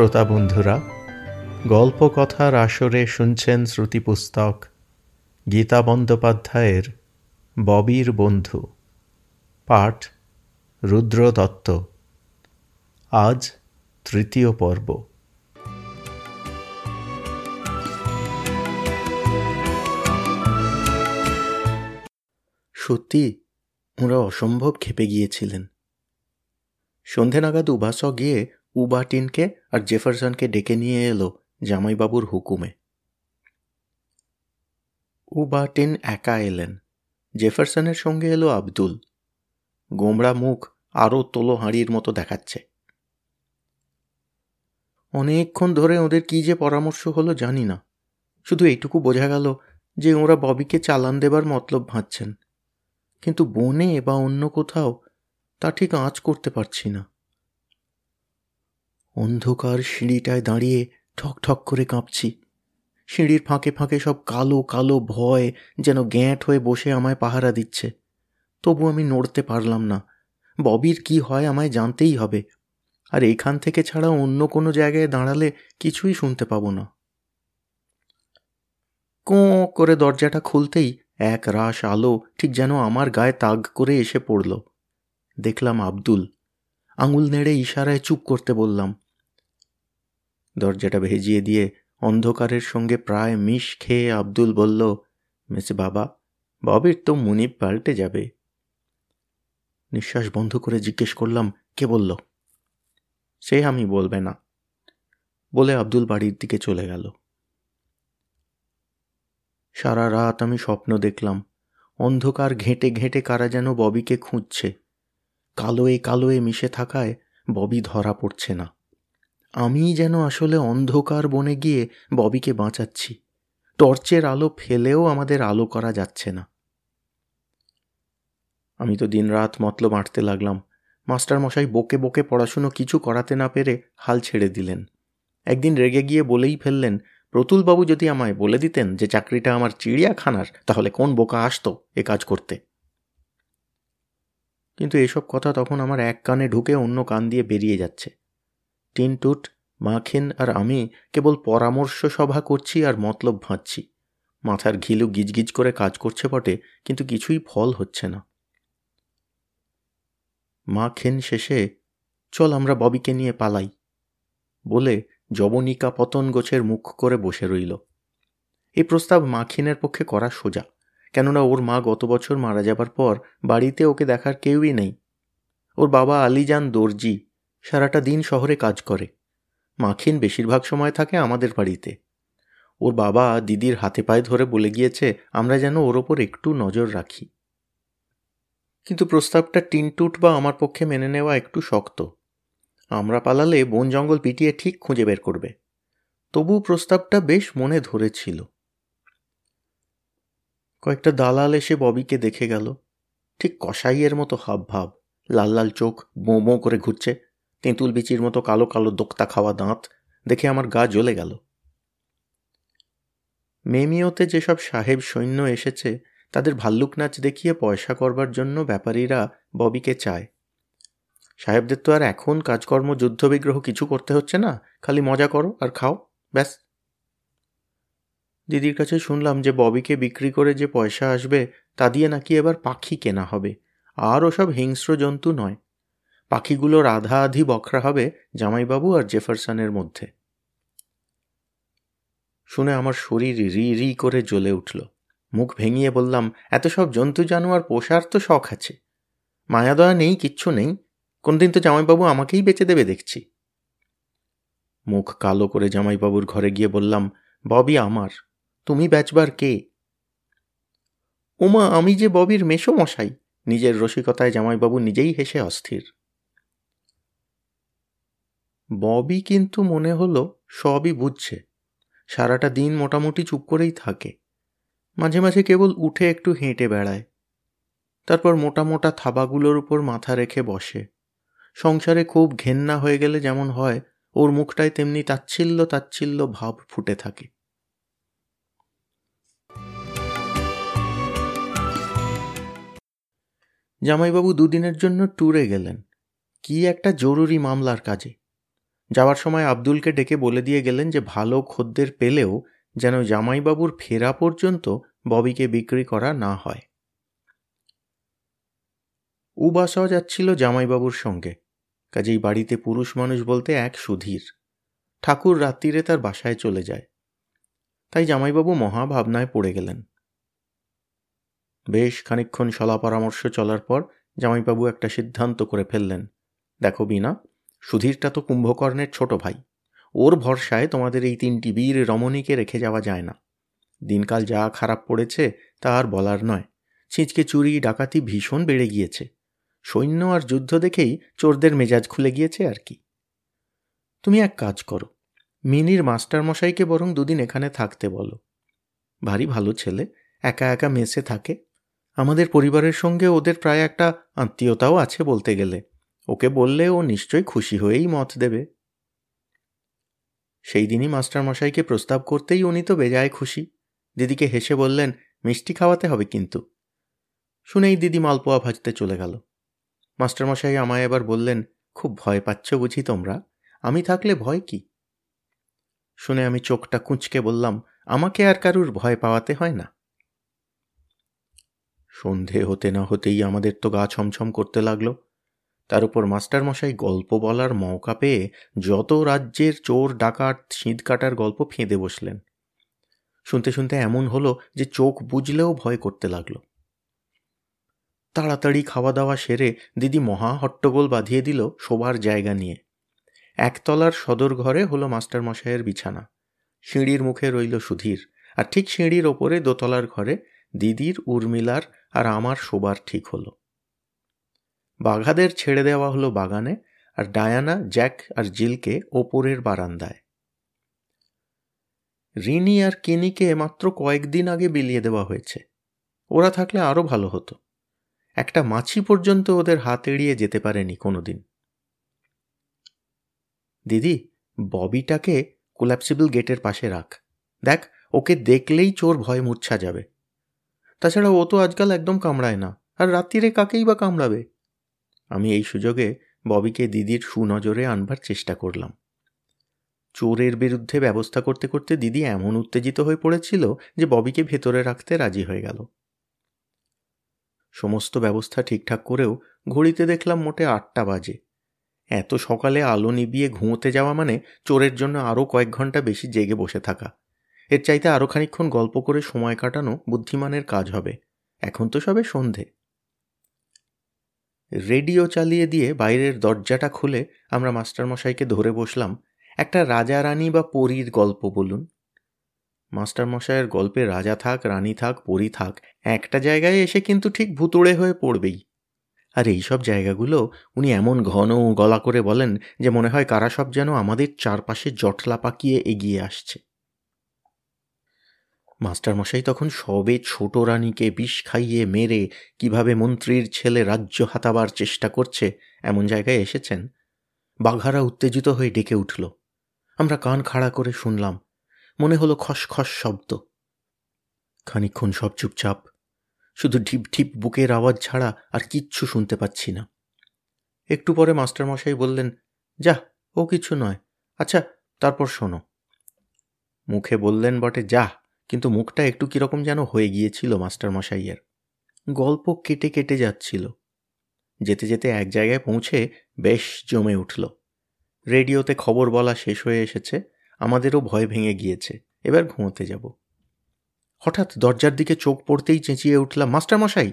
শ্রোতা বন্ধুরা গল্প কথার আসরে শুনছেন শ্রুতিপুস্তক গীতা বন্দ্যোপাধ্যায়ের ববির বন্ধু, পাঠ রুদ্র দত্ত আজ তৃতীয় পর্ব। সত্যি, ওরা অসম্ভব খেপে গিয়েছিলেন। সন্ধে নাগাদ উবাস গিয়ে উবাটিনকে আর জেফারসনকে ডেকে নিয়ে এলো জামাইবাবুর হুকুমে। উবাটিন একা এলেন। জেফারসনের সঙ্গে এলো আব্দুল। গোমড়া মুখ আরও তোলো হাঁড়ির মতো দেখাচ্ছে। অনেকক্ষণ ধরে ওদের কি যে পরামর্শ হলো জানি না। শুধু এইটুকু বোঝা গেল যে ওরা ববিকে চালান দেবার মতলব ভাঁজছেন। কিন্তু বনে বা অন্য কোথাও তা ঠিক আঁচ করতে পারছি না। অন্ধকার সিঁড়িটায় দাঁড়িয়ে ঠক ঠক করে কাঁপছি। সিঁড়ির ফাঁকে ফাঁকে সব কালো কালো ভয় যেন গ্যাঁট হয়ে বসে আমায় পাহারা দিচ্ছে। তবু আমি নড়তে পারলাম না। ববির কি হয় আমায় জানতেই হবে। আর এখান থেকে ছাড়া অন্য কোনো জায়গায় দাঁড়ালে কিছুই শুনতে পাবো না। কোঁ করে দরজাটা খুলতেই এক রাস আলো ঠিক যেন আমার গায়ে তাগ করে এসে পড়ল। দেখলাম আব্দুল। আঙুল নেড়ে ইশারায় চুপ করতে বললাম। দরজাটা ভেজিয়ে দিয়ে অন্ধকারের সঙ্গে প্রায় মিশ খেয়ে আব্দুল বলল, মেসে বাবা, ববির তো মুনিপ পাল্টে যাবে। নিঃশ্বাস বন্ধ করে জিজ্ঞেস করলাম, কে বলল? সে আমি, বলবে না। বলে আব্দুল বাড়ির দিকে চলে গেল। সারা রাত আমি স্বপ্ন দেখলাম, অন্ধকার ঘেঁটে ঘেঁটে কারা যেন ববিকে খুঁজছে। কালোয়ে কালোয়ে মিশে থাকায় ববি ধরা পড়ছে না। আমি যেন আসলে অন্ধকার বনে গিয়ে ববিকে বাঁচাচ্ছি। টর্চের আলো ফেলেও আমাদের আলো করা যাচ্ছে না। আমি তো দিন রাত মতলব আঁটতে লাগলাম। মাস্টার মশাই বকে বকে পড়াশুনো কিছু করাতে না পেরে হাল ছেড়ে দিলেন। একদিন রেগে গিয়ে বলেই ফেললেন, প্রতুলবাবু যদি আমায় বলে দিতেন যে চাকরিটা আমার চিড়িয়াখানার, তাহলে কোন বোকা আসতো এ কাজ করতে? কিন্তু এসব কথা তখন আমার এক কানে ঢুকে অন্য কান দিয়ে বেরিয়ে যাচ্ছে। টিনটুট, মাখিন আর আমি কেবল পরামর্শ সভা করছি আর মতলব ভাঁজছি। মাথার ঘিলু গিজগিজ করে কাজ করছে বটে, কিন্তু কিছুই ফল হচ্ছে না। মা খেন শেষে, চল আমরা ববিকে নিয়ে পালাই। বলে জবনিকা পতন গোছের মুখ করে বসে রইল। এই প্রস্তাব মাখিনের পক্ষে করা সোজা। কেননা ওর মা গত বছর মারা যাবার পর বাড়িতে ওকে দেখার কেউই নেই। ওর বাবা আলিজান দর্জি সারাটা দিন শহরে কাজ করে। মাখিন বেশিরভাগ সময় থাকে আমাদের বাড়িতে। ওর বাবা দিদির হাতে পায়ে ধরে বলে গিয়েছে, আমরা যেন ওর ওপর একটু নজর রাখি। কিন্তু প্রস্তাবটা টিনটুট বা আমার পক্ষে মেনে নেওয়া একটু শক্ত। আমরা পালালে বন জঙ্গল পিটিয়ে ঠিক খুঁজে বের করবে। তবু প্রস্তাবটা বেশ মনে ধরেছিল। কয়েকটা দালাল এসে ববিকে দেখে গেল। ঠিক কসাইয়ের মতো হাব ভাব। লাল লাল চোখ বোঁ বোঁ করে ঘুরছে। তেঁতুল বিচির মতো কালো কালো দোক্তা খাওয়া দাঁত দেখে আমার গা জ্বলে গেল। মেমিওতে যেসব সাহেব সৈন্য এসেছে, তাদের ভাল্লুক নাচ দেখিয়ে পয়সা করবার জন্য ব্যাপারীরা ববিকে চায়। সাহেবদের তো আর এখন কাজকর্ম, যুদ্ধবিগ্রহ কিছু করতে হচ্ছে না। খালি মজা করো আর খাও, ব্যাস। দিদির কাছে শুনলাম যে ববিকে বিক্রি করে যে পয়সা আসবে, তা দিয়ে নাকি এবার পাখি কেনা হবে। আর ওসব হিংস্র জন্তু নয়। পাখিগুলোর আধা আধি বখরা হবে জামাইবাবু আর জেফারসনের মধ্যে। শুনে আমার শরীর রি রি করে জ্বলে উঠল। মুখ ভেঙিয়ে বললাম, এত সব জন্তু জানোয়ার পোষার তো শখ আছে। মায়াদয়া নেই, কিচ্ছু নেই। কোনদিন তো জামাইবাবু আমাকেই বেঁচে দেবে দেখছি। মুখ কালো করে জামাইবাবুর ঘরে গিয়ে বললাম, ববি আমার। তুমি বেচবার কে? উমা, আমি যে ববির মেশো মশাই নিজের রসিকতায় জামাইবাবু নিজেই হেসে অস্থির। ববি কিন্তু মনে হলো সবই বুঝছে। সারাটা দিন মোটামুটি চুপ করেই থাকে। মাঝে মাঝে কেবল উঠে একটু হেঁটে বেড়ায়। তারপর মোটা মোটা থাবাগুলোর উপর মাথা রেখে বসে। সংসারে খুব ঘেন্না হয়ে গেলে যেমন হয়, ওর মুখটায় তেমনি তাচ্ছিল্য তাচ্ছিল্য ভাব ফুটে থাকে। জামাইবাবু দুদিনের জন্য ট্যুরে গেলেন। কি একটা জরুরি মামলার কাজে। যাওয়ার সময় আব্দুলকে ডেকে বলে দিয়ে গেলেন যে ভালো খদ্দের পেলেও যেন জামাইবাবুর ফেরা পর্যন্ত ববিকে বিক্রি করা না হয়। উবাসাও যাচ্ছিল জামাইবাবুর সঙ্গে। কাজেই বাড়িতে পুরুষ মানুষ বলতে এক সুধীর। ঠাকুর রাত্রিরে তার বাসায় চলে যায়। তাই জামাইবাবু মহা ভাবনায় পড়ে গেলেন। বেশ খানিক্ষণ সলা পরামর্শ চলার পর জামাইবাবু একটা সিদ্ধান্ত করে ফেললেন। দেখো বিনা সুধীরটা তো কুম্ভকর্ণের ছোট ভাই। ওর ভরসায় তোমাদের এই তিনটি বীর রমণীকে রেখে যাওয়া যায় না। দিনকাল যা খারাপ পড়েছে তা আর বলার নয়। ছিঁচকে চুরি, ডাকাতি ভীষণ বেড়ে গিয়েছে। সৈন্য আর যুদ্ধ দেখেই চোরদের মেজাজ খুলে গিয়েছে আর কি। তুমি এক কাজ করো, মিনির মাস্টার মশাইকে বরং দুদিন এখানে থাকতে বলো। ভারী ভালো ছেলে, একা একা মেসে থাকে আমাদের পরিবারের সঙ্গে ওদের প্রায় একটা আত্মীয়তাও আছে বলতে গেলে। ওকে বললে ও নিশ্চয়ই খুশি হয়েই মত দেবে। সেই দিনই মাস্টারমশাইকে প্রস্তাব করতেই উনি তো বেজায় খুশি। দিদিকে হেসে বললেন, মিষ্টি খাওয়াতে হবে কিন্তু। শুনেই দিদি মালপোয়া ভাজতে চলে গেল। মাস্টারমশাই আমায় এবার বললেন, খুব ভয় পাচ্ছ বুঝি তোমরা? আমি থাকলে ভয় কি? শুনে আমি চোখটা কুঁচকে বললাম, আমাকে আর কারুর ভয় পাওয়াতে হয় না। সন্ধে হতে না হতেই আমাদের তো গা ছমছম করতে লাগল। তার উপর মাস্টারমশাই গল্প বলার মৌকা পেয়ে যত রাজ্যের চোর, ডাকাত, সিঁধ কাটার গল্প ফেঁদে বসলেন। শুনতে শুনতে এমন হলো যে চোখ বুঝলেও ভয় করতে লাগল। তাড়াতাড়ি খাওয়া দাওয়া সেরে দিদি মহা হট্টগোল বাঁধিয়ে দিল শোবার জায়গা নিয়ে। একতলার সদর ঘরে হলো মাস্টারমশাইয়ের বিছানা। সিঁড়ির মুখে রইল সুধীর। আর ঠিক সিঁড়ির ওপরে দোতলার ঘরে দিদির, উর্মিলার আর আমার শোবার ঠিক হলো। বাঘাদের ছেড়ে দেওয়া হলো বাগানে আর ডায়ানা, জ্যাক আর জিলকে ওপরের বারান্দায়। রিনি আর কিনিকে মাত্র কয়েকদিন আগে বিলিয়ে দেওয়া হয়েছে। ওরা থাকলে আরও ভালো হতো। একটা মাছি পর্যন্ত ওদের হাত এড়িয়ে যেতে পারেনি কোনোদিন। দিদি, ববিটাকে কোল্যাপসিবল গেটের পাশে রাখ। দেখ, ওকে দেখলেই চোর ভয় মূর্ছা যাবে। তাছাড়া ও তো আজকাল একদম কামড়ায় না। আর রাত্রিরে কাকেই বা কামড়াবে? আমি এই সুযোগে ববিকে দিদির সুনজরে আনবার চেষ্টা করলাম। চোরের বিরুদ্ধে ব্যবস্থা করতে করতে দিদি এমন উত্তেজিত হয়ে পড়েছিল যে ববিকে ভেতরে রাখতে রাজি হয়ে গেল। সমস্ত ব্যবস্থা ঠিকঠাক করেও ঘড়িতে দেখলাম মোটে আটটা বাজে। এত সকালে আলো নিবিয়ে ঘুমোতে যাওয়া মানে চোরের জন্য আরও কয়েক ঘণ্টা বেশি জেগে বসে থাকা। এর চাইতে আরও খানিক্ষণ গল্প করে সময় কাটানো বুদ্ধিমানের কাজ হবে। এখন তো সবে সন্ধে। রেডিও চালিয়ে দিয়ে বাইরের দরজাটা খুলে আমরা মাস্টারমশাইকে ধরে বসলাম, একটা রাজা রানী বা পরীর গল্প বলুন। মাস্টারমশাইয়ের গল্পে রাজা থাক, রানী থাক, পরি থাক, একটা জায়গায় এসে কিন্তু ঠিক ভুতুড়ে হয়ে পড়বেই। আর এই সব জায়গাগুলো উনি এমন ঘন গলা করে বলেন যে মনে হয় কারা সব যেন আমাদের চারপাশে জটলা পাকিয়ে এগিয়ে আসছে। মাস্টারমশাই তখন সবে ছোট রানীকে বিষ খাইয়ে মেরে কীভাবে মন্ত্রীর ছেলে রাজ্য হাতাবার চেষ্টা করছে, এমন জায়গায় এসেছেন। বাঘারা উত্তেজিত হয়ে ডেকে উঠল। আমরা কান খাড়া করে শুনলাম। মনে হলো খসখস শব্দ। খানিক্ষণ সব চুপচাপ। শুধু ঢিপ ঢিপ বুকের আওয়াজ ছাড়া আর কিচ্ছু শুনতে পাচ্ছি না। একটু পরে মাস্টারমশাই বললেন, যা, ও কিছু নয়। আচ্ছা তারপর শোনো। মুখে বললেন বটে, যা। কিন্তু মুখটা একটু কীরকম যেন হয়ে গিয়েছিল মাস্টারমশাইয়ের। গল্প কেটে কেটে যাচ্ছিল। যেতে যেতে এক জায়গায় পৌঁছে বেশ জমে উঠল। রেডিওতে খবর বলা শেষ হয়ে এসেছে, আমাদেরও ভয় ভেঙে গিয়েছে, এবার ঘুমোতে যাব। হঠাৎ দরজার দিকে চোখ পড়তেই চেঁচিয়ে উঠলাম, মাস্টারমশাই!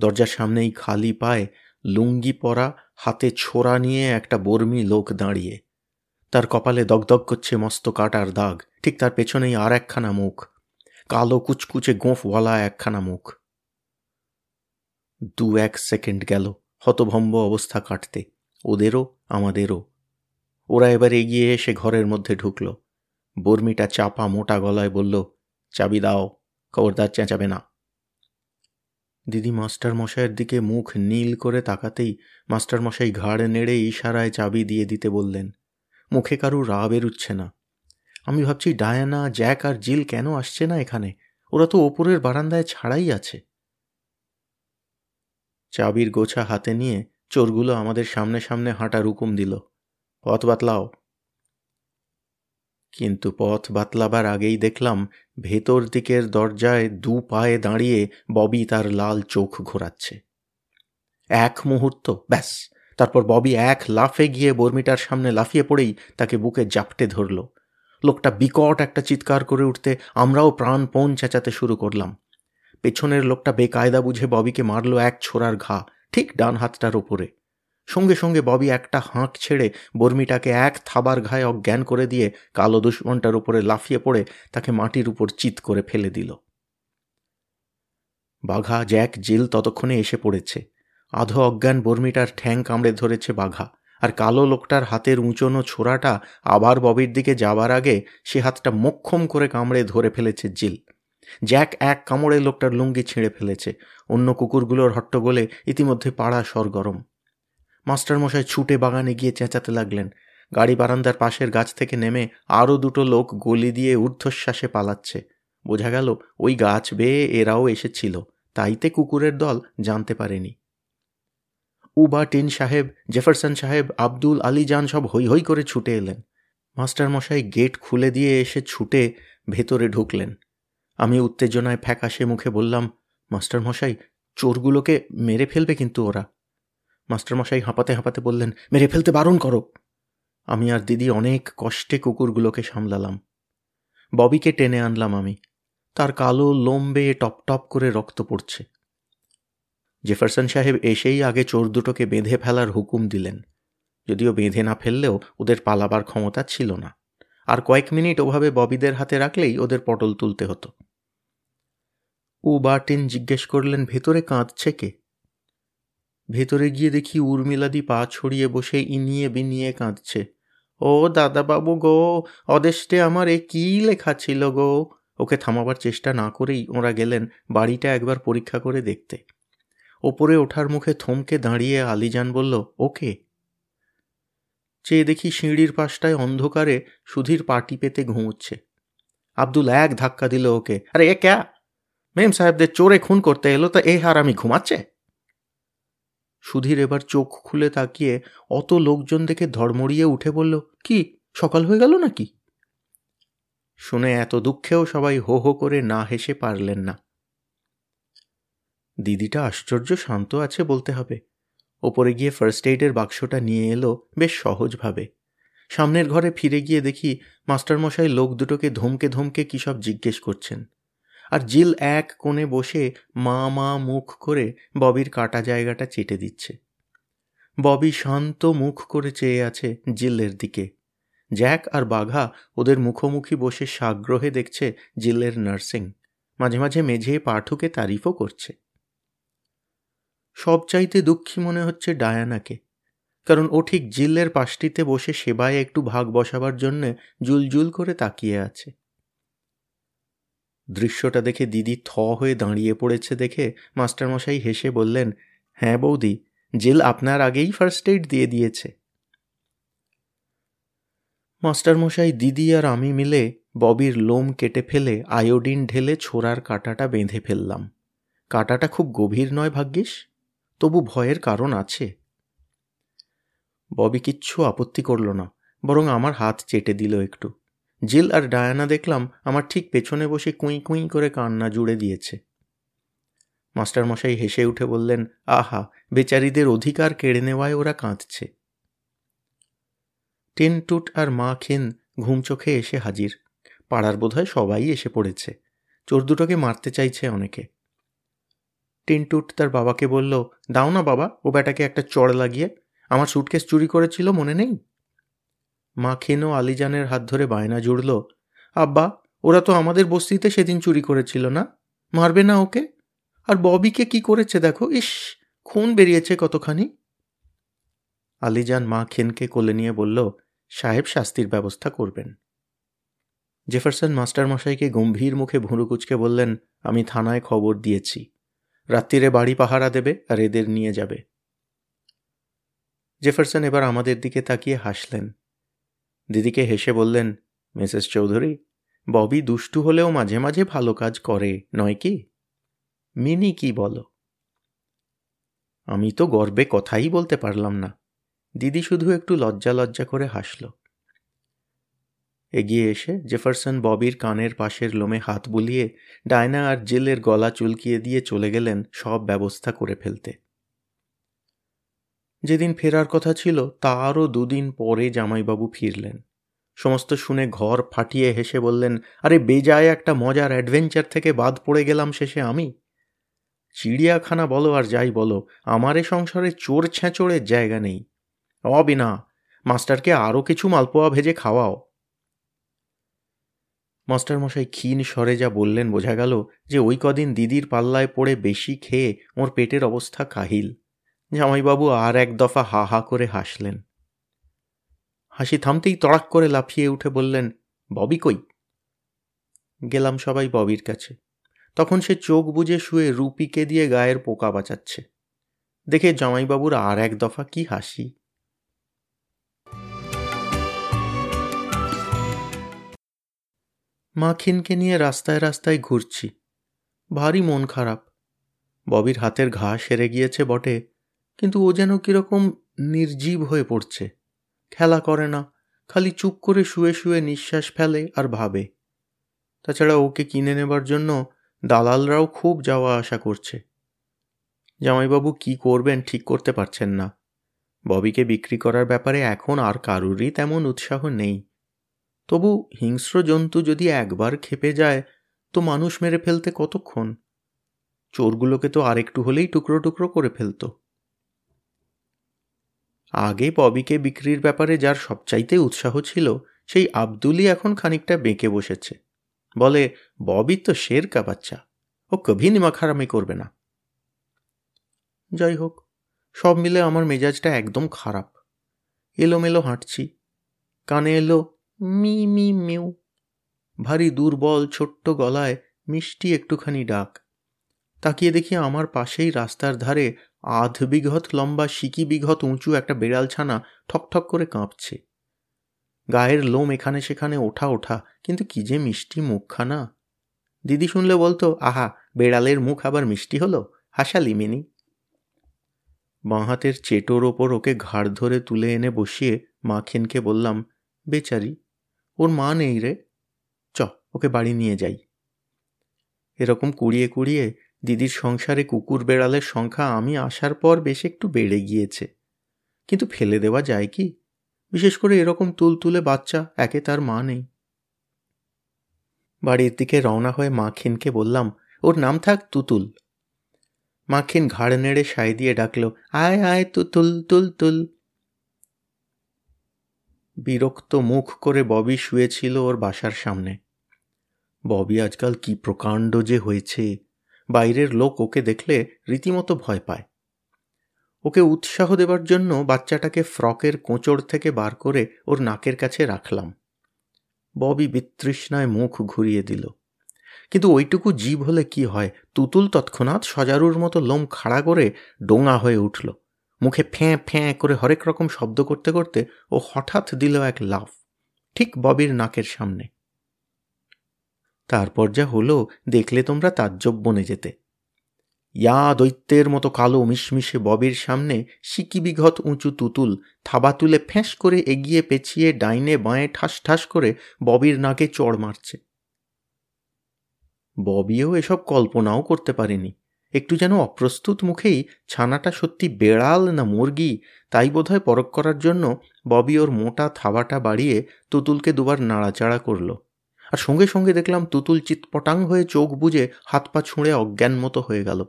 দরজার সামনেই খালি পায়ে লুঙ্গি পরা, হাতে ছোড়া নিয়ে একটা বর্মি লোক দাঁড়িয়ে তার কপালে দগদগ করছে মস্ত কাটার দাগ, ঠিক তার পেছনেই আর একখানা মুখ, কালো কুচকুচে গোঁফওয়ালা একখানা মুখ। দু এক সেকেন্ড গেল, হতভম্ব অবস্থা কাটতে, ওদেরও, আমাদেরও। ওরা এবার এগিয়ে এসে ঘরের মধ্যে ঢুকল। বর্মিটা চাপা মোটা গলায় বলল, চাবি দাও, খবরদার চেঁচাবে না। দিদি মাস্টার মশাইয়ের দিকে মুখ নীল করে তাকাতেই মাস্টার মশাই ঘাড় নেড়ে ইশারায় চাবি দিয়ে দিতে বললেন মুখে কারু রা বেরুচ্ছে না। আমি ভাবছি ডায়ানা, জ্যাক আর জিল কেন আসছে না এখানে? ওরা তো ওপরের বারান্দায় ছাড়াই আছে। চাবির গোছা হাতে নিয়ে চোরগুলো আমাদের সামনে সামনে হাঁটার হুকুম দিল। পথ বাতলাও। কিন্তু পথ বাতলাবার আগেই দেখলাম ভেতর দিকের দরজায় দু পায়ে দাঁড়িয়ে ববি তার লাল চোখ ঘোরাচ্ছে। এক মুহূর্ত, ব্যাস। তারপর ববি এক লাফে গিয়ে বর্মিটার সামনে লাফিয়ে পড়েই তাকে বুকে জাপটে ধরল। লোকটা বিকট একটা চিৎকার করে উঠতে আমরাও প্রাণপণ চেঁচাতে শুরু করলাম। পেছনের লোকটা বেকায়দা বুঝে ববিকে মারল এক ছোড়ার ঘা, ঠিক ডান হাতটার ওপরে সঙ্গে সঙ্গে ববি একটা হাঁক ছেড়ে বর্মিটাকে এক থাবার ঘায়ে অজ্ঞান করে দিয়ে কালো দুশ্মনটার উপরে লাফিয়ে পড়ে তাকে মাটির উপর চিত করে ফেলে দিল। বাঘা জ্যাক জিল ততক্ষণে এসে পড়েছে। আধো অজ্ঞান বর্মিটার ঠ্যাং কামড়ে ধরেছে বাঘা, আর কালো লোকটার হাতের উঁচনো ছোড়াটা আবার ববির দিকে যাবার আগে সে হাতটা মক্ষম করে কামড়ে ধরে ফেলেছে জিল। জ্যাক এক কামড়ে লোকটার লুঙ্গি ছিঁড়ে ফেলেছে, অন্য কুকুরগুলোর হট্টগোলে ইতিমধ্যে পাড়া সরগরম মাস্টারমশাই ছুটে বাগানে গিয়ে চেঁচাতে লাগলেন। গাড়ি বারান্দার পাশের গাছ থেকে নেমে আরও দুটো লোক গলি দিয়ে ঊর্ধ্বশ্বাসে পালাচ্ছে। বোঝা গেল, ওই গাছ বেয়ে এরাও এসেছিল, তাইতে কুকুরের দল জানতে পারেনি। উবা টিন সাহেব, জেফারসন সাহেব, আব্দুল আলী জান সব হৈ হৈ করে ছুটে এলেন। মাস্টারমশাই গেট খুলে দিয়ে এসে ছুটে ভেতরে ঢুকলেন। আমি উত্তেজনায় ফ্যাকাশে মুখে বললাম মাস্টারমশাই চোরগুলোকে মেরে ফেলবে কিন্তু ওরা। মাস্টারমশাই হাঁপাতে হাঁপাতে বললেন, মেরে ফেলতে বারণ করো। আমি আর দিদি অনেক কষ্টে কুকুরগুলোকে সামলালাম। ববিকে টেনে আনলাম আমি। তার কালো লোম বেয়ে টপ টপ করে রক্ত পড়ছে। জেফারসন সাহেব এসেই আগে চোর দুটোকে বেঁধে ফেলার হুকুম দিলেন। যদিও বেঁধে না ফেললেও ওদের পালাবার ক্ষমতা ছিল না। আর কয়েক মিনিট ওভাবে ববিদের হাতে রাখলেই ওদের পটল তুলতে হতো। উ বার্টিন জিজ্ঞেস করলেন, ভেতরে কাঁদছে কে? ভেতরে গিয়ে দেখি উর্মিলাদি পা ছড়িয়ে বসে ইনিয়ে বিনিয়ে কাঁদছে। ও দাদাবাবু গো, অদেষ্টে আমার এ কী লেখা ছিল গো? ওকে থামাবার চেষ্টা না করেই ওরা গেলেন বাড়িটা একবার পরীক্ষা করে দেখতে। ওপরে ওঠার মুখে থমকে দাঁড়িয়ে আলিজান বলল, ওকে। চেয়ে দেখি সিঁড়ির পাশটায় অন্ধকারে সুধীর পাটি পেতে ঘুমোচ্ছে। আব্দুল এক ধাক্কা দিল ওকে, আরে এ ক্যা? মেম সাহেবদের চোরে খুন করতে এলো তা এ হার আমি ঘুমাচ্ছে? সুধীর এবার চোখ খুলে তাকিয়ে অত লোকজন দেখে ধর্মড়িয়ে উঠে বলল, কি, সকাল হয়ে গেল নাকি? শুনে এত দুঃখেও সবাই হো হো করে না হেসে পারলেন না। দিদিটা আশ্চর্য শান্ত আছে বলতে হবে। ওপরে গিয়ে ফার্স্ট এইডের বাক্সটা নিয়ে এলো বেশ সহজভাবে। সামনের ঘরে ফিরে গিয়ে দেখি মাস্টারমশাই লোক দুটোকে ধমকে ধমকে কী সব জিজ্ঞেস করছেন। আর জিল এক কোণে বসে মা মা মুখ করে ববির কাটা জায়গাটা চেটে দিচ্ছে। ববি শান্ত মুখ করে চেয়ে আছে জিলের দিকে। জ্যাক আর বাঘা ওদের মুখোমুখি বসে সাগ্রহে দেখছে জিল্লের নার্সিং। মাঝে মাঝে মেঝে পাঠুকে তারিফও করছে। সবচাইতে দুঃখী মনে হচ্ছে ডায়ানাকে, কারণ ও ঠিক জিল্লের পাশটিতে বসে সেবায় একটু ভাগ বসাবার জন্যে জুলজুল করে তাকিয়ে আছে। দৃশ্যটা দেখে দিদি থ হয়ে দাঁড়িয়ে পড়েছে দেখে মাস্টারমশাই হেসে বললেন হ্যাঁ বৌদি, জেল আপনার আগেই ফার্স্ট এইড দিয়ে দিয়েছে। মাস্টারমশাই দিদি আর আমি মিলে ববির লোম কেটে ফেলে আয়োডিন ঢেলে ছোড়ার কাটাটা বেঁধে ফেললাম। কাটাটা খুব গভীর নয় ভাগ্যিস? তবু ভয়ের কারণ আছে। ববি কিচ্ছু আপত্তি করল না, বরং আমার হাত চেটে দিল একটু। জিল আর ডায়ানা দেখলাম আমার ঠিক পেছনে বসে কুঁই কুঁই করে কান্না জুড়ে দিয়েছে। মাস্টারমশাই হেসে উঠে বললেন, আহা, বেচারিদের অধিকার কেড়ে নেওয়ায় ওরা কাঁদছে। টেনটুট আর মা খেন ঘুম চোখে এসে হাজির। পাড়ার বোধহয় সবাই এসে পড়েছে। চোর দুটোকে মারতে চাইছে অনেকে। টিনটুট তার বাবাকে বলল, দাও না বাবা, ও ব্যাটাকে একটা চড় লাগিয়ে। আমার সুটকেস চুরি করেছিল, মনে নেই? মা খেনো আলিজানের হাত ধরে বায়না জুড়ল, আব্বা, ওরা তো আমাদের বস্তিতে সেদিন চুরি করেছিল না? মারবে না ওকে? আর ববিকে কি করেছে দেখো? ইস, খুন বেরিয়েছে কতখানি? আলিজান মা খেনকে কোলে নিয়ে বলল, সাহেব শাস্তির ব্যবস্থা করবেন। জেফারসন মাস্টারমশাইকে গম্ভীর মুখে ভুঁড়ু কুচকে বললেন, আমি থানায় খবর দিয়েছি। রাত্রিরে বাড়ি পাহারা দেবে আর এদের নিয়ে যাবে। জেফারসন এবার আমাদের দিকে তাকিয়ে হাসলেন। দিদিকে হেসে বললেন, মিসেস চৌধুরী, ববি দুষ্টু হলেও মাঝে মাঝে ভালো কাজ করে, নয় কি? মিনি কি বলো? আমি তো গর্বে কথাই বলতে পারলাম না। দিদি শুধু একটু লজ্জা লজ্জা করে হাসল। এগিয়ে এসে জেফারসন ববির কানের পাশের লোমে হাত বুলিয়ে ডায়না আর জেলের গলা চুলকিয়ে দিয়ে চলে গেলেন সব ব্যবস্থা করে ফেলতে। যেদিন ফেরার কথা ছিল তারও দুদিন পরে জামাইবাবু ফিরলেন। সমস্ত শুনে ঘর ফাটিয়ে হেসে বললেন, আরে বেজায় একটা মজার অ্যাডভেঞ্চার থেকে বাদ পড়ে গেলাম শেষে আমি। চিড়িয়াখানা বলো আর যাই বলো, আমার এ সংসারে চোর ছেঁচড়ের জায়গা নেই। অবিনা, মাস্টারকে আরও কিছু মালপোয়া ভেজে খাওয়াও। মাস্টারমশাই ক্ষীণ স্বরে যা বললেন বোঝা গেল যে ওই কদিন দিদির পাল্লায় পড়ে বেশি খেয়ে ওর পেটের অবস্থা কাহিল। জামাইবাবু আর এক দফা হা হা করে হাসলেন। হাসি থামতেই তড়াক করে লাফিয়ে উঠে বললেন, ববি কই? গেলাম সবাই ববির কাছে। তখন সে চোখ বুঝে শুয়ে রুপিকে দিয়ে গায়ের পোকা বাঁচাচ্ছে। দেখে জামাইবাবুর আর এক দফা কি হাসি। মাখিনকে নিয়ে রাস্তায় রাস্তায় ঘুরছি। ভারী মন খারাপ। ববির হাতের ঘা সেরে গিয়েছে বটে, কিন্তু ও যেন কীরকম নির্জীব হয়ে পড়ছে। খেলা করে না, খালি চুপ করে শুয়ে শুয়ে নিঃশ্বাস ফেলে আর ভাবে। তাছাড়া ওকে কিনে নেবার জন্য দালালরাও খুব যাওয়া আসা করছে। জামাইবাবু কি করবেন ঠিক করতে পারছেন না। ববিকে বিক্রি করার ব্যাপারে এখন আর কারুরই তেমন উৎসাহ নেই। তবু হিংস্র জন্তু যদি একবার খেপে যায়, তো মানুষ মেরে ফেলতে কতক্ষণ? চোরগুলোকে তো আরেকটু হলেই টুকরো টুকরো করে ফেলতো। আগে ববিকে বিক্রির ব্যাপারে যার সবচাইতে উৎসাহ ছিল, সেই আবদুলই এখন খানিকটা বেঁকে বসেছে। বলে, ববি তো শের কা বাচ্চা, ও কভি নিমাখারামি করবে না। যাই হোক সব মিলে আমার মেজাজটা একদম খারাপ। এলোমেলো হাঁটছি, কানে এলো মি মি, মিউ। ভারী দুর্বল ছোট্ট গলায় মিষ্টি একটুখানি ডাক। তাকিয়ে দেখি আমার পাশেই রাস্তার ধারে আধ বিঘত লম্বা সিকি বিঘত উঁচু একটা বেড়াল ছানা ঠকঠক করে কাঁপছে। গায়ের লোম এখানে সেখানে ওঠা ওঠা, কিন্তু কি যে মিষ্টি মুখখানা। দিদি শুনলে বলতো, আহা, বেড়ালের মুখ আবার মিষ্টি হলো? হাসালি মিনি। বাঁ হাতের চেটোর ওপর ওকে ঘাড় ধরে তুলে এনে বসিয়ে মাখিনকে বললাম, বেচারি ওর মা নেই রে। চ, ওকে বাড়ি নিয়ে যাই। এরকম কুড়িয়ে কুড়িয়ে দিদির সংসারে কুকুর বেড়ালের সংখ্যা আমি আসার পর বেশ একটু বেড়ে গিয়েছে। কিন্তু ফেলে দেওয়া যায় কি? বিশেষ করে এরকম তুলতুলে বাচ্চা, একে তার মা নেই। বাড়ির দিকে রওনা হয়ে মাখিনকে বললাম, ওর নাম থাক তুতুল। মাখিন ঘাড় নেড়ে সাই দিয়ে ডাকলো, আয় আয় তুতুল তুল তুল বিরক্ত মুখ করে ববি শুয়েছিল ওর বাসার সামনে। ববি আজকাল কি প্রকাণ্ড যে হয়েছে, বাইরের লোক ওকে দেখলে রীতিমতো ভয় পায়। ওকে উৎসাহ দেবার জন্য বাচ্চাটাকে ফ্রকের কোঁচড় থেকে বার করে ওর নাকের কাছে রাখলাম। ববি বিতৃষ্ণায় মুখ ঘুরিয়ে দিল। কিন্তু ওইটুকু জীব হলে কি হয়? তুতুল তৎক্ষণাৎ সজারুর মতো লোম খাড়া করে ডোঙা হয়ে উঠল। মুখে ফ্যাঁ ফ্যাঁ করে হরেক রকম শব্দ করতে করতে ও হঠাৎ দিল এক লাফ, ঠিক ববির নাকের সামনে। তারপর যা হলো, দেখলে তোমরা তাজ্জব বনে যেতে। ইয়া দৈত্যের মতো কালো মিশমিশে ববির সামনে সিকিবিঘত উঁচু তুতুল থাবা তুলে ফ্যাঁস করে এগিয়ে পেছিয়ে ডাইনে বাঁয়ে ঠাস ঠাস করে ববির নাকে চড় মারছে। ববিও এসব কল্পনাও করতে পারেনি। একটু যেন অপ্রস্তুত মুখেই ছানাটা সত্যি বেড়াল না মুরগি, তাই বোধহয় পরক করার জন্য ববি ওর মোটা থাবাটা বাড়িয়ে তুতুলকে দুবার নাড়াচাড়া করল। আর সঙ্গে সঙ্গে দেখলাম তুতুল চিৎপটাং হয়ে চোখ বুঝে হাত পা ছুঁড়ে অজ্ঞান মতো হয়ে গেল।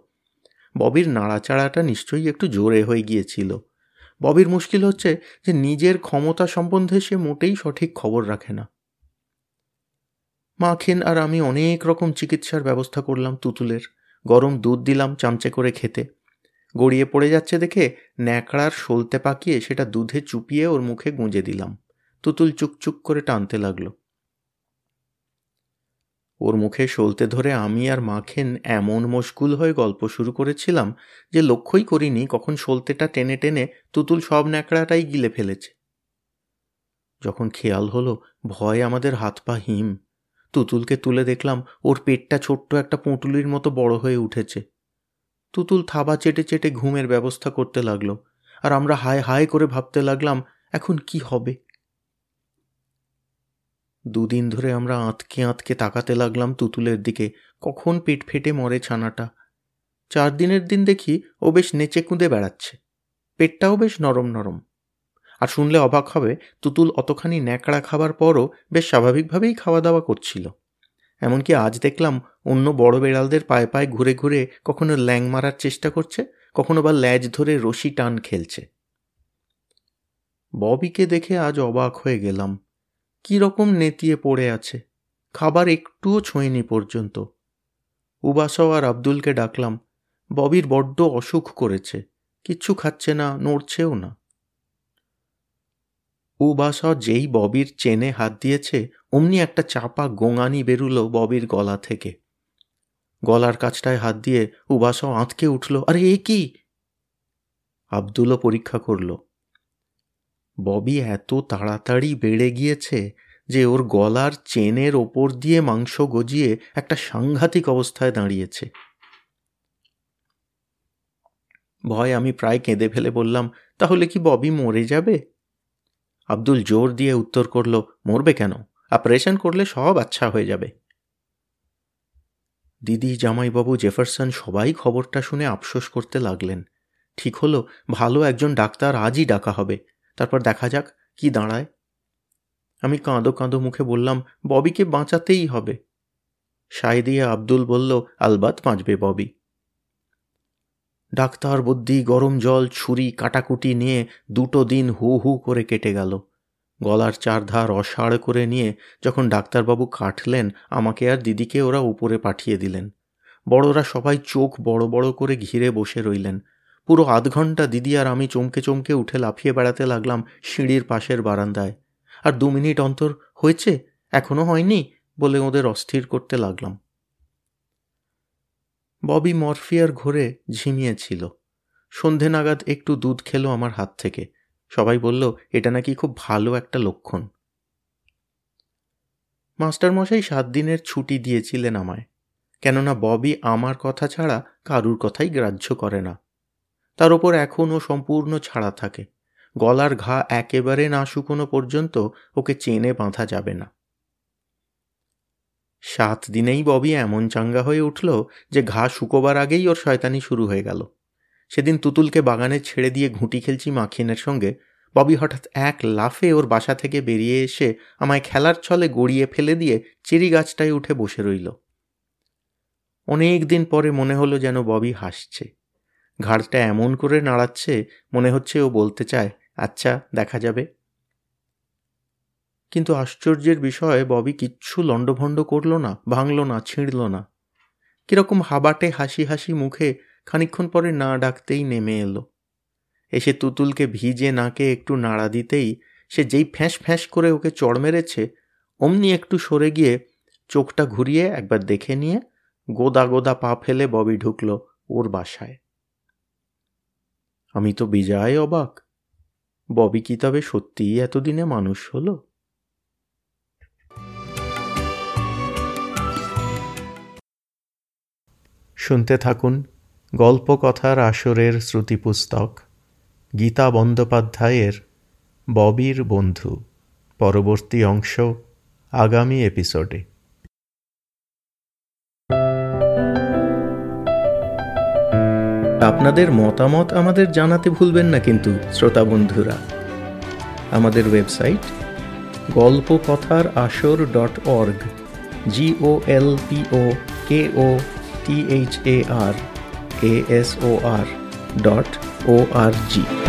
ববির নাড়াচাড়াটা নিশ্চয়ই একটু জোরে হয়ে গিয়েছিল। ববির মুশকিল হচ্ছে যে নিজের ক্ষমতা সম্বন্ধে সে মোটেই সঠিক খবর রাখে না। মাখিন আর আমি অনেক রকম চিকিৎসার ব্যবস্থা করলাম তুতুলের। গরম দুধ দিলাম চামচে করে খেতে। গড়িয়ে পড়ে যাচ্ছে দেখে ন্যাকড়ার সলতে পাকিয়ে সেটা দুধে চুপিয়ে ওর মুখে গুঁজে দিলাম। তুতুল চুকচুক করে টানতে লাগল। ওর মুখে সলতে ধরে আমি আর মাখেন এমন মশগুল হয়ে গল্প শুরু করেছিলাম যে লক্ষ্যই করিনি কখন সলতেটা টেনে টেনে তুতুল সব ন্যাকড়াটাই গিলে ফেলেছে। যখন খেয়াল হলো, ভয় আমাদের হাত পা হিম। তুতুলকে তুলে দেখলাম ওর পেটটা ছোট্ট একটা পুঁটুলির মতো বড় হয়ে উঠেছে। তুতুল থাবা চেটে চেটে ঘুমের ব্যবস্থা করতে লাগল আর আমরা হায় হায় করে ভাবতে লাগলাম, এখন কি হবে? দুদিন ধরে আমরা আঁতকে আঁতকে তাকাতে লাগলাম তুতুলের দিকে, কখন পেট ফেটে মরে ছানাটা। চার দিনের দিন দেখি ও বেশ নেচে কুঁদে বেড়াচ্ছে। পেটটাও বেশ নরম নরম। আর শুনলে অবাক হবে, তুতুল অতখানি ন্যাকড়া খাবার পরও বেশ স্বাভাবিকভাবেই খাওয়া দাওয়া করছিল। এমনকি আজ দেখলাম অন্য বড় বেড়ালদের পায়ে পায়ে ঘুরে ঘুরে কখনো ল্যাং মারার চেষ্টা করছে, কখনো বা ল্যাজ ধরে রশি টান খেলছে। ববিকে দেখে আজ অবাক হয়ে গেলাম। কি রকম নেতিয়ে পড়ে আছে। খাবার একটুও ছোঁয়নি পর্যন্ত। উবাসাও আর আব্দুলকে ডাকলাম, ববির বড্ড অসুখ করেছে, কিচ্ছু খাচ্ছে না, নড়ছেও না। উবাসা যেই ববির চেনে হাত দিয়েছে, অমনি একটা চাপা গোঙানি বেরুলো ববির গলা থেকে। গলার কাছটায় হাত দিয়ে উবাস আঁতকে উঠল, আরে এ কি? আব্দুলও পরীক্ষা করল। ববি এত তাড়াতাড়ি বেড়ে গিয়েছে যে ওর গলার চেনের ওপর দিয়ে মাংস গজিয়ে একটা সাংঘাতিক অবস্থায় দাঁড়িয়েছে। ভয় আমি প্রায় কেঁদে ফেলে বললাম, তাহলে কি ববি মরে যাবে? আব্দুল জোর দিয়ে উত্তর করল, মরবে কেন? অপারেশন করলে সব আচ্ছা হয়ে যাবে। দিদি, জামাইবাবু, জেফারসন সবাই খবরটা শুনে আফসোস করতে লাগলেন। ঠিক হলো, ভালো একজন ডাক্তার আজই ডাকা হবে। তারপর দেখা যাক কি দাঁড়ায়। আমি কাঁদো কাঁদো মুখে বললাম, ববিকে বাঁচাতেই হবে। সাই দিয়ে আব্দুল বলল, আলবাত বাঁচবে ববি। ডাক্তার বুদ্ধি, গরম জল, ছুরি, কাটাকুটি নিয়ে দুটো দিন হু হু করে কেটে গেল। গলার চারধার অসাড় করে নিয়ে যখন ডাক্তারবাবু কাটলেন, আমাকে আর দিদিকে ওরা উপরে পাঠিয়ে দিলেন। বড়রা সবাই চোখ বড় বড় করে ঘিরে বসে রইলেন। পুরো আধ ঘণ্টা দিদি আর আমি চমকে চমকে উঠে লাফিয়ে বেড়াতে লাগলাম সিঁড়ির পাশের বারান্দায়। আর দু মিনিট অন্তর, হয়েছে? এখনও হয়নি? বলে ওদের অস্থির করতে লাগলাম। ববি মরফিয়ার ঘরে ঝিমিয়েছিল। সন্ধে নাগাদ একটু দুধ খেলো আমার হাত থেকে। সবাই বলল, এটা নাকি খুব ভালো একটা লক্ষণ। মাস্টারমশাই সাত দিনের ছুটি দিয়েছিলেন আমায়। কেননা ববি আমার কথা ছাড়া কারুর কথাই গ্রাহ্য করে না। তার ওপর এখনও সম্পূর্ণ ছাড়া থাকে। গলার ঘা একেবারে না শুকনো পর্যন্ত ওকে চেনে বাঁধা যাবে না। সাত দিনেই ববি এমন চাঙ্গা হয়ে উঠল যে ঘা শুকোবার আগেই ওর শয়তানি শুরু হয়ে গেল। সেদিন তুতুলকে বাগানে ছেড়ে দিয়ে ঘুঁটি খেলছি মাখিনের সঙ্গে। ববি হঠাৎ এক লাফে ওর বাসা থেকে বেরিয়ে এসে আমায় খেলার ছলে গড়িয়ে ফেলে দিয়ে চেরি গাছটায় উঠে বসে রইল। অনেক দিন পরে মনে হলো যেন ববি হাসছে। ঘাড়টা এমন করে নাড়াচ্ছে, মনে হচ্ছে ও বলতে চায় আচ্ছা দেখা যাবে। কিন্তু আশ্চর্যের বিষয়ে, ববি কিচ্ছু লণ্ডভণ্ড করল না, ভাঙল না, ছিঁড়ল না। কীরকম হাবাটে, হাসি হাসি মুখে খানিক্ষণ পরে না ডাকতেই নেমে এলো। এসে তুতুলকে ভিজে নাকে একটু নাড়া দিতেই সে যেই ফ্যাঁস ফ্যাঁস করে ওকে চড় মেরেছে, অমনি একটু সরে গিয়ে চোখটা ঘুরিয়ে একবার দেখে নিয়ে গোদা গোদা পা ফেলে ববি ঢুকল ওর বাসায়। আমি তো বিজয় অবাক। ববি কি তবে সত্যিই এতদিনে মানুষ হলো? শুনতে থাকুন গল্পকথার আসরের শ্রুতিপুস্তক গীতা বন্দ্যোপাধ্যায়ের ববির বন্ধু। পরবর্তী অংশ আগামী এপিসোডে। আপনাদের মতামত আমাদের জানাতে ভুলবেন না কিন্তু, শ্রোতা বন্ধুরা। আমাদের ওয়েবসাইট গল্পকথার আসর dot org G O L P O K O T H A R A S O R dot O R G.